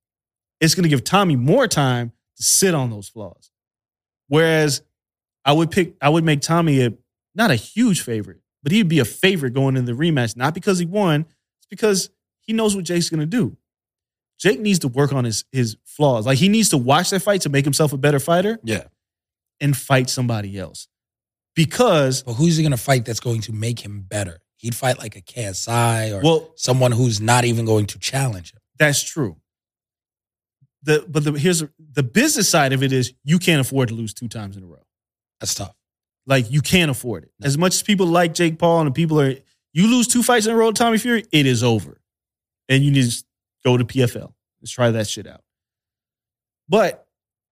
It's going to give Tommy more time to sit on those flaws. Whereas I would pick, I would make Tommy a not a huge favorite, but he'd be a favorite going into the rematch, not because he won, it's because he knows what Jake's going to do. Jake needs to work on his his flaws. Like he needs to watch that fight to make himself a better fighter Yeah. and fight somebody else. Because But who's he going to fight that's going to make him better? He'd fight like a KSI or well, someone who's not even going to challenge him. that's true. The but the here's the business side of it is you can't afford to lose two times in a row. That's tough. Like you can't afford it. As much as people like Jake Paul and the people are you lose two fights in a row to Tommy Fury, it is over. And you need to go to PFL. Let's try that shit out. But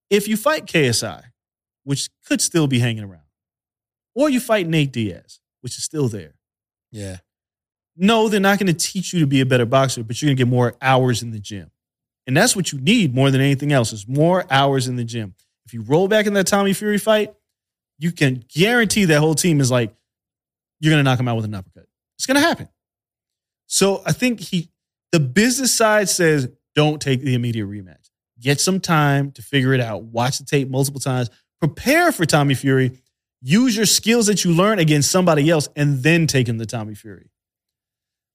if you fight KSI, which could still be hanging around, or you fight Nate Diaz, which is still there, Yeah. no, they're not going to teach you to be a better boxer, but you're going to get more hours in the gym. And that's what you need more than anything else is more hours in the gym. If you roll back in that Tommy Fury fight, you can guarantee that whole team is like, you're going to knock him out with an uppercut. It's going to happen. So I think he, the business side says, don't take the immediate rematch. Get some time to figure it out. Watch the tape multiple times. Prepare for Tommy Fury. Use your skills that you learn against somebody else and then take him to Tommy Fury.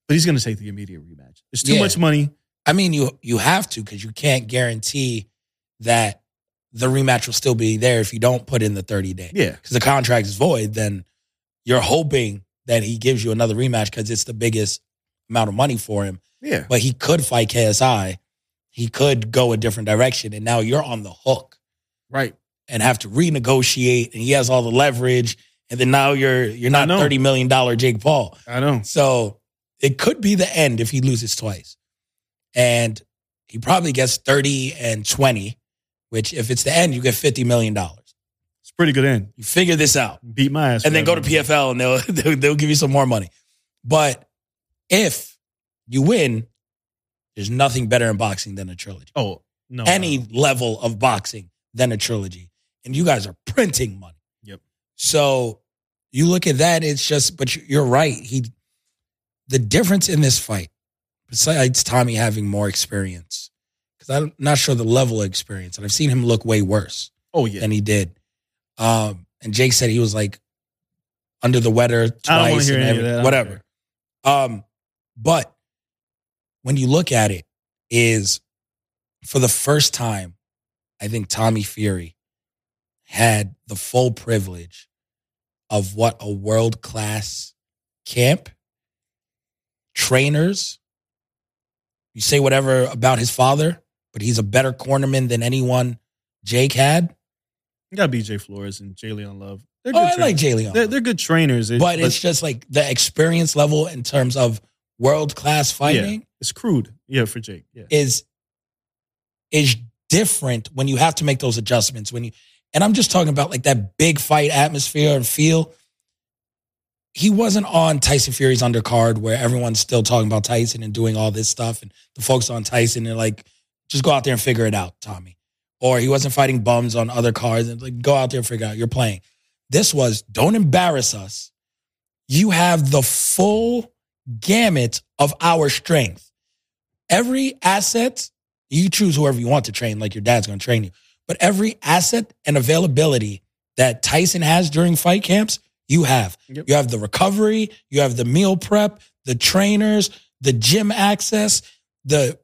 But he's going to take the immediate rematch. There's too Yeah. much money. I mean, you you have to because you can't guarantee that the rematch will still be there if you don't put in the 30 day. Yeah. Because the contract is void, then you're hoping that he gives you another rematch because it's the biggest amount of money for him. Yeah. But he could fight KSI. He could go a different direction. And now you're on the hook Right. and have to renegotiate. And he has all the leverage. And then now you're you're not $30 million Jake Paul. I know. So it could be the end if he loses twice. And he probably gets 30 and 20, which if it's the end, you get $50 million. It's a pretty good end. You figure this out. Beat my ass. And then go to. PFL and they'll, <laughs> they'll, they'll give you some more money. But if you win, there's nothing better in boxing than a trilogy. Oh, no. Any no. level of boxing than a trilogy. And you guys are printing money. Yep. So you look at that, it's just, but you- you're right. He, the difference in this fight, besides Tommy having more experience, because I'm not sure the level of experience, and I've seen him look way worse Oh, yeah. than he did. Um, and Jake said he was like under the weather I don't wanna twice and every- that. I don't whatever. Um, but when you look at it, is for the first time, I think Tommy Fury had the full privilege of what a world class camp, trainers. You say whatever about his father, but he's a better cornerman than anyone Jake had. You got BJ Flores and J'Leon Love. They're Oh, I like J'Leon. They're, they're good trainers, It- but it's just like the experience level in terms of world class fighting it's crude. Yeah, for Jake. Yeah. is is different when you have to make those adjustments when you and I'm just talking about like that big fight atmosphere and feel. He wasn't on Tyson Fury's undercard where everyone's still talking about Tyson and doing all this stuff and the folks on Tyson are like, just go out there and figure it out, Tommy. Or he wasn't fighting bums on other cards and like go out there and figure out. You're playing. This was don't embarrass us. You have the full gamut of our strength. Every asset, you choose whoever you want to train, like your dad's going to train you. But every asset and availability that Tyson has during fight camps, you have. Yep. You have the recovery, you have the meal prep, the trainers, the gym access, the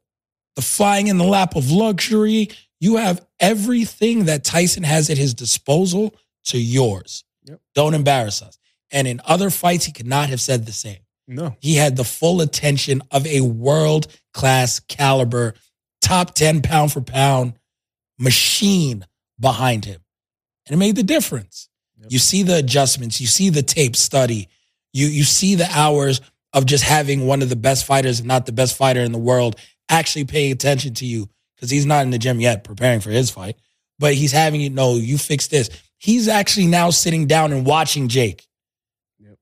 the flying in the lap of luxury. You have everything that Tyson has at his disposal to yours. Yep. Don't embarrass us. And in other fights, he could not have said the same. No. He had the full attention of a world class caliber, top 10 pound for pound machine behind him. And it made the difference. Yep. You see the adjustments, you see the tape study, you, you see the hours of just having one of the best fighters, if not the best fighter in the world, actually paying attention to you because he's not in the gym yet preparing for his fight, but he's having you know, you fix this. He's actually now sitting down and watching Jake Yep.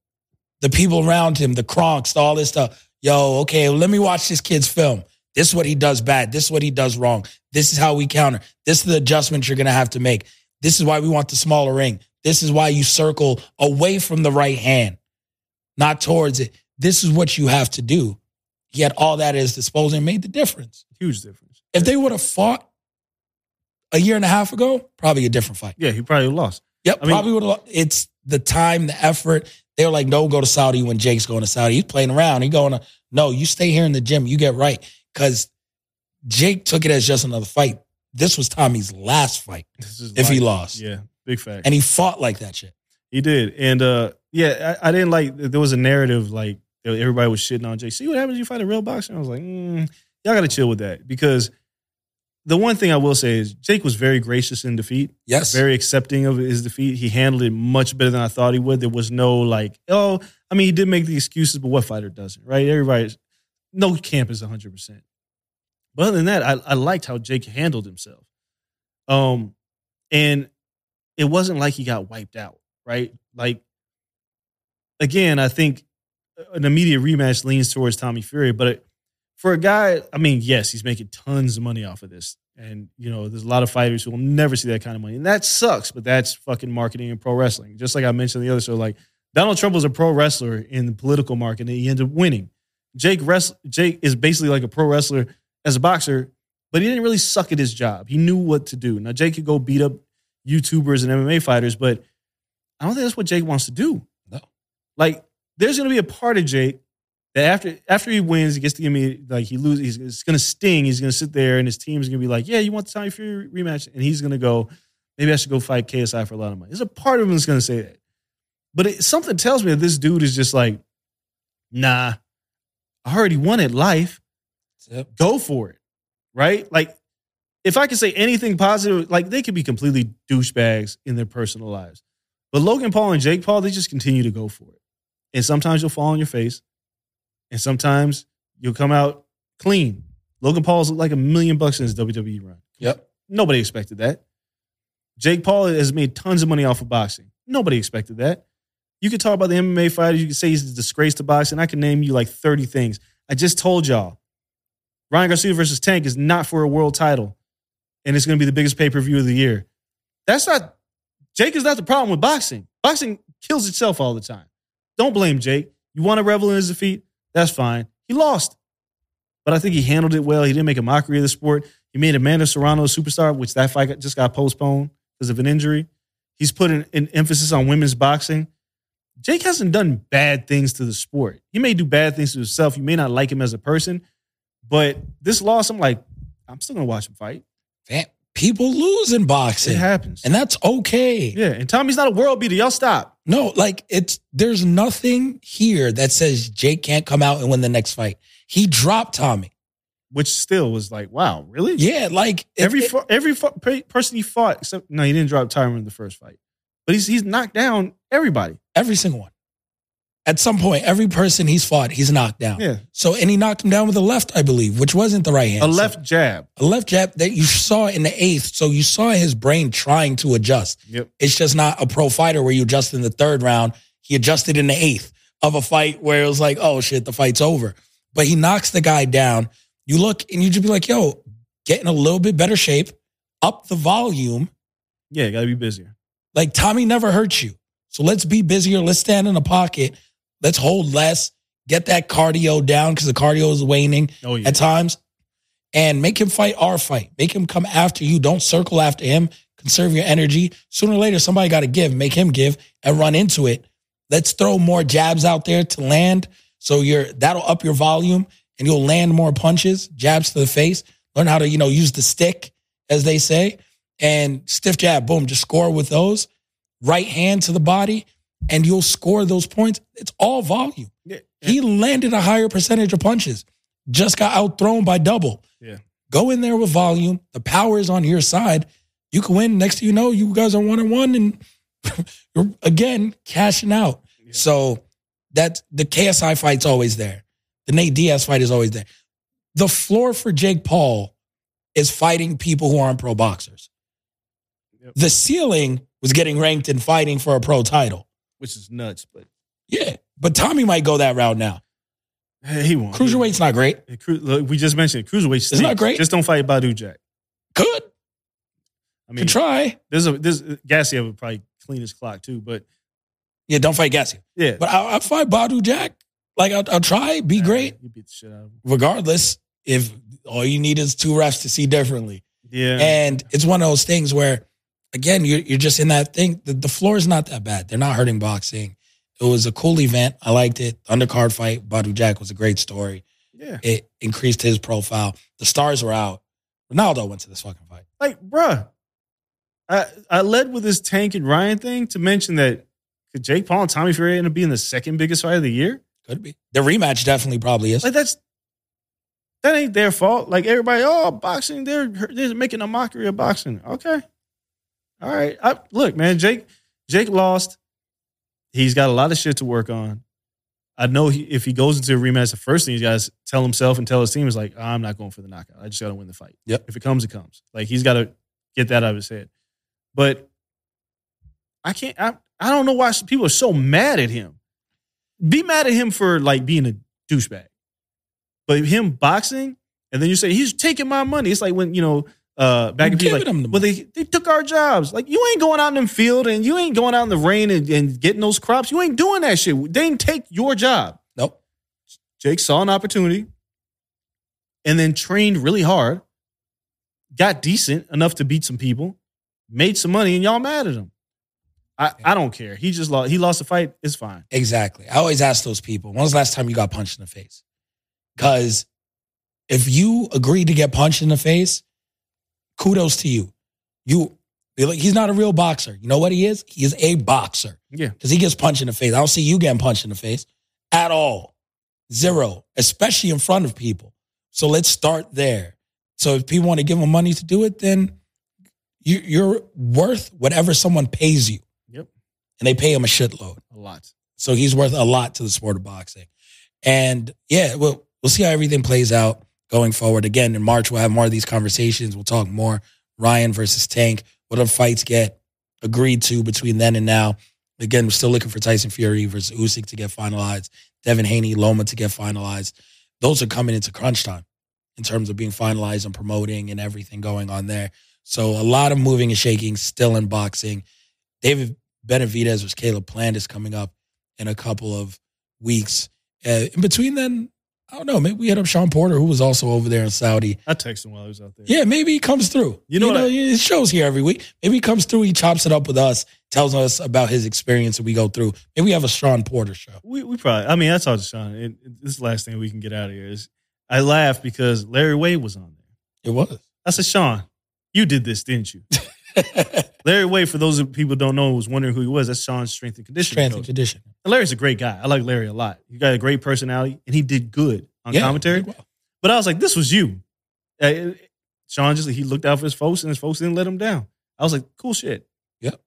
the people around him, the Kronks, all this stuff. Yo, okay, let me watch this kid's film. This is what he does bad. This is what he does wrong. This is how we counter. This is the adjustments you're going to have to make. This is why we want the smaller ring. This is why you circle away from the right hand, not towards it. This is what you have to do. He had all that at his disposal and made the difference. Huge difference. If they would have fought a year and a half ago, probably a different fight. Yeah, he probably lost. Yep, I mean- probably would have. Lost. It's the time, the effort. They were like, "No, go to Saudi." When Jake's going to Saudi, he's playing around. He going to no. You stay here in the gym. You get right because Jake took it as just another fight. This was Tommy's last fight, <laughs> This is if he lost, Yeah, big fact. and he fought like that shit. He did, and uh, yeah, I, I didn't like. There was a narrative like everybody was shitting on Jake. See what happens? if You fight a real boxer. I was like, mm, y'all got to chill with that because the one thing I will say is Jake was very gracious in defeat, Yes, very accepting of his defeat. He handled it much better than I thought he would. There was no like, oh, I mean, he did make the excuses, but what fighter doesn't, right? Everybody's no camp is hundred percent. But other than that, I, I liked how Jake handled himself. Um, and it wasn't like he got wiped out, right? Like, again, I think an immediate rematch leans towards Tommy Fury, but it, for a guy, I mean, yes, he's making tons of money off of this. And, you know, there's a lot of fighters who will never see that kind of money. And that sucks, but that's fucking marketing and pro wrestling. Just like I mentioned the other show, like Donald Trump was a pro wrestler in the political market and he ended up winning. Jake wrest- Jake is basically like a pro wrestler as a boxer, but he didn't really suck at his job. He knew what to do. Now Jake could go beat up YouTubers and MMA fighters, but I don't think that's what Jake wants to do. No. Like there's going to be a part of Jake that after after he wins, he gets to give me like he loses. He's it's going to sting. He's going to sit there, and his team's going to be like, "Yeah, you want the Tommy Fury rematch?" And he's going to go, "Maybe I should go fight KSI for a lot of money." There's a part of him that's going to say that, but it, something tells me that this dude is just like, "Nah, I already won at life. Yep. Go for it." Right? Like, if I could say anything positive, like they could be completely douchebags in their personal lives, but Logan Paul and Jake Paul, they just continue to go for it. And sometimes you'll fall on your face, and sometimes you'll come out clean. Logan Paul's looked like a million bucks in his WWE run. Yep. Nobody expected that. Jake Paul has made tons of money off of boxing. Nobody expected that. You could talk about the MMA fighters. You could say he's a disgrace to boxing. I can name you like 30 things. I just told y'all Ryan Garcia versus Tank is not for a world title, and it's going to be the biggest pay per view of the year. That's not, Jake is not the problem with boxing. Boxing kills itself all the time. Don't blame Jake. You want to revel in his defeat? That's fine. He lost. But I think he handled it well. He didn't make a mockery of the sport. He made Amanda Serrano a superstar, which that fight just got postponed because of an injury. He's put an, an emphasis on women's boxing. Jake hasn't done bad things to the sport. He may do bad things to himself. You may not like him as a person, But this loss, I'm like, I'm still gonna watch him fight. People lose in boxing. It happens. And that's okay. yeah, and Tommy's not a world beater. Y'all stop. No, like it's there's nothing here that says Jake can't come out and win the next fight. He dropped Tommy. Which still was like, wow, really? Yeah, like Every it- every person he fought, except no, he didn't drop Tyron in the first fight, but he's he's knocked down everybody. every single one. At some point, every person he's fought, he's knocked down. Yeah, So and he knocked him down with a left, I believe, which wasn't the right hand. a left jab. a left jab that you saw in the eighth. So you saw his brain trying to adjust. Yep. It's just not a pro fighter where you adjust in the third round. He adjusted in the eighth of a fight where it was like, oh shit, the fight's over. But he knocks the guy down. You look and you just be like, yo, get in a little bit better shape, up the volume. Yeah, you gotta be busier. Like Tommy never hurt you. So let's be busier. Let's stand in the pocket. Let's hold less. Get that cardio down because the cardio is waning Oh yeah, at times and make him fight our fight. Make him come after you. Don't circle after him. Conserve your energy. Sooner or later, somebody got to give. Make him give and run into it. Let's throw more jabs out there to land. So you're that'll up your volume and you'll land more punches, jabs to the face. Learn how to, you know, use the stick, as they say, and stiff jab, boom, just score with those. Right hand to the body, and you'll score those points. It's all volume. yeah. He landed a higher percentage of punches, just got outthrown by double. Yeah. Go in there with volume. The power is on your side. You can win. Next thing you know, you guys are one and one, and <laughs> you're again cashing out. Yeah. So that the KSI fight's always there. The Nate Diaz fight is always there. The floor for Jake Paul is fighting people who aren't pro boxers. Yep. The ceiling was getting ranked and fighting for a pro title. Which is nuts, but Yeah. But Tommy might go that route now. hey, he won. Cruiserweight's not great. Hey, cru- look, we just mentioned it. cruiserweight. Isn't great? Just don't fight Badou Jack. Good. I mean, Could try. there's a there's uh, Gassiev would probably clean his clock too, but Yeah, don't fight Gassi. yeah, But I'll, I'll fight Badou Jack. Like, I'll, I'll try, be great. You beat the shit out of him. Regardless, if all you need is two refs to see differently. Yeah, And it's one of those things where, again, you're, you're just in that thing. The, the floor is not that bad. They're not hurting boxing. It was a cool event. I liked it. Undercard fight, Badou Jack was a great story. yeah. It increased his profile. The stars were out. Ronaldo went to this fucking fight. Like, bruh, I I led with this Tank and Ryan thing to mention that could Jake Paul and Tommy Fury end up being the second biggest fight of the year? Could be. The rematch definitely probably is. Like that's that ain't their fault. Like everybody, oh, boxing, they're they're making a mockery of boxing. Okay, all right. I, look, man, Jake Jake lost. He's got a lot of shit to work on. I know he, if he goes into a rematch, the first thing he's got to tell himself and tell his team is like, ah, I'm not going for the knockout. I just got to win the fight. Yep. If it comes, it comes. Like he's got to get that out of his head. But I can't. I, I don't know why people are so mad at him. Be mad at him for like being a douchebag, but him boxing, and then you say he's taking my money. It's like when you know uh, back in like, him the well, they they took our jobs. Like you ain't going out in the field and you ain't going out in the rain and, and getting those crops. You ain't doing that shit. They didn't take your job. Nope. Jake saw an opportunity, and then trained really hard, got decent enough to beat some people, made some money, and y'all mad at him. I, I don't care. He just lost. He lost the fight. It's fine. Exactly. I always ask those people, when was the last time you got punched in the face? Because if you agree to get punched in the face, kudos to you. You he's not a real boxer. You know what he is? He is a boxer. Yeah. Because he gets punched in the face. I don't see you getting punched in the face at all. Zero. Especially in front of people. So let's start there. So if people want to give him money to do it, then you, you're worth whatever someone pays you. Yep. And they pay him a shitload. A lot. So he's worth a lot to the sport of boxing. And yeah, we'll we'll see how everything plays out going forward. Again, in March we'll have more of these conversations. We'll talk more Ryan versus Tank. What other fights get agreed to between then and now? Again, we're still looking for Tyson Fury versus Usyk to get finalized. Devin Haney, Loma to get finalized. Those are coming into crunch time in terms of being finalized and promoting and everything going on there. So a lot of moving and shaking still in boxing. David Benavidez versus Caleb Plant is coming up in a couple of weeks. Uh, in between then, I don't know. Maybe we hit up Sean Porter, who was also over there in Saudi. I texted him while he was out there. Yeah, maybe he comes through. You know what I- it shows here every week. Maybe he comes through, he chops it up with us, tells us about his experience, and we go through. Maybe we have a Sean Porter show. We we probably. I mean, I talked to Sean. It, it- this is the last thing we can get out of here is. I laughed because Larry Wade was on there. It was. I said, Sean, you did this, didn't you? <laughs> <laughs> Larry Wade, for those of people who don't know, was wondering who he was. That's Sean's strength and conditioning Strength and conditioning. And Larry's a great guy. I like Larry a lot. He got a great personality, and he did good on Yeah, commentary. well. But I was like, this was you. Uh, Sean just he looked out for his folks, and his folks didn't let him down. I was like, cool shit. Yep.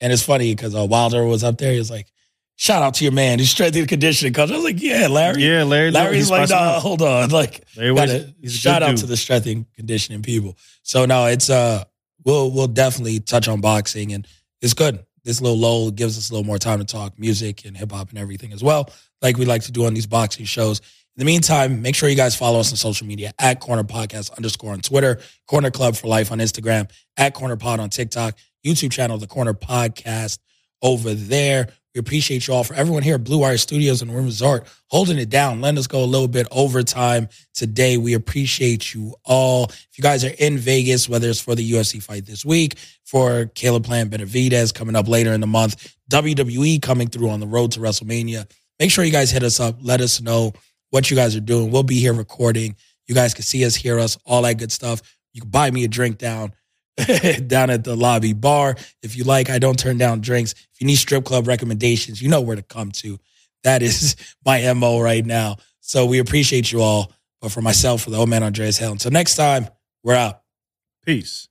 And it's funny because uh, Wilder was up there. He was like, shout out to your man. He's strength and conditioning coach. I was like, yeah, Larry. Yeah, Larry. Larry's he's like, nah, hold on. <laughs> Like, Larry gotta he's a shout out dude. to the strength and conditioning people. So no, it's uh we'll we'll definitely touch on boxing and it's good. This little lull gives us a little more time to talk music and hip hop and everything as well, like we like to do on these boxing shows. In the meantime, make sure you guys follow us on social media at Corner Podcast underscore on Twitter, Corner Club for Life on Instagram, at Corner Pod on TikTok, YouTube channel, The Corner Podcast over there. We appreciate you all for everyone here at Blue Wire Studios and Room Resort holding it down. Letting us go a little bit overtime today. We appreciate you all. If you guys are in Vegas, whether it's for the UFC fight this week, for Caleb Plant Benavidez coming up later in the month, WWE coming through on the road to WrestleMania, make sure you guys hit us up. Let us know what you guys are doing. We'll be here recording. You guys can see us, hear us, all that good stuff. You can buy me a drink down <laughs> down at the lobby bar. If you like, I don't turn down drinks. If you need strip club recommendations, you know where to come to. That is <laughs> my MO right now. So we appreciate you all. But for myself, for the old man Andreas Hale, until next time, we're out. Peace.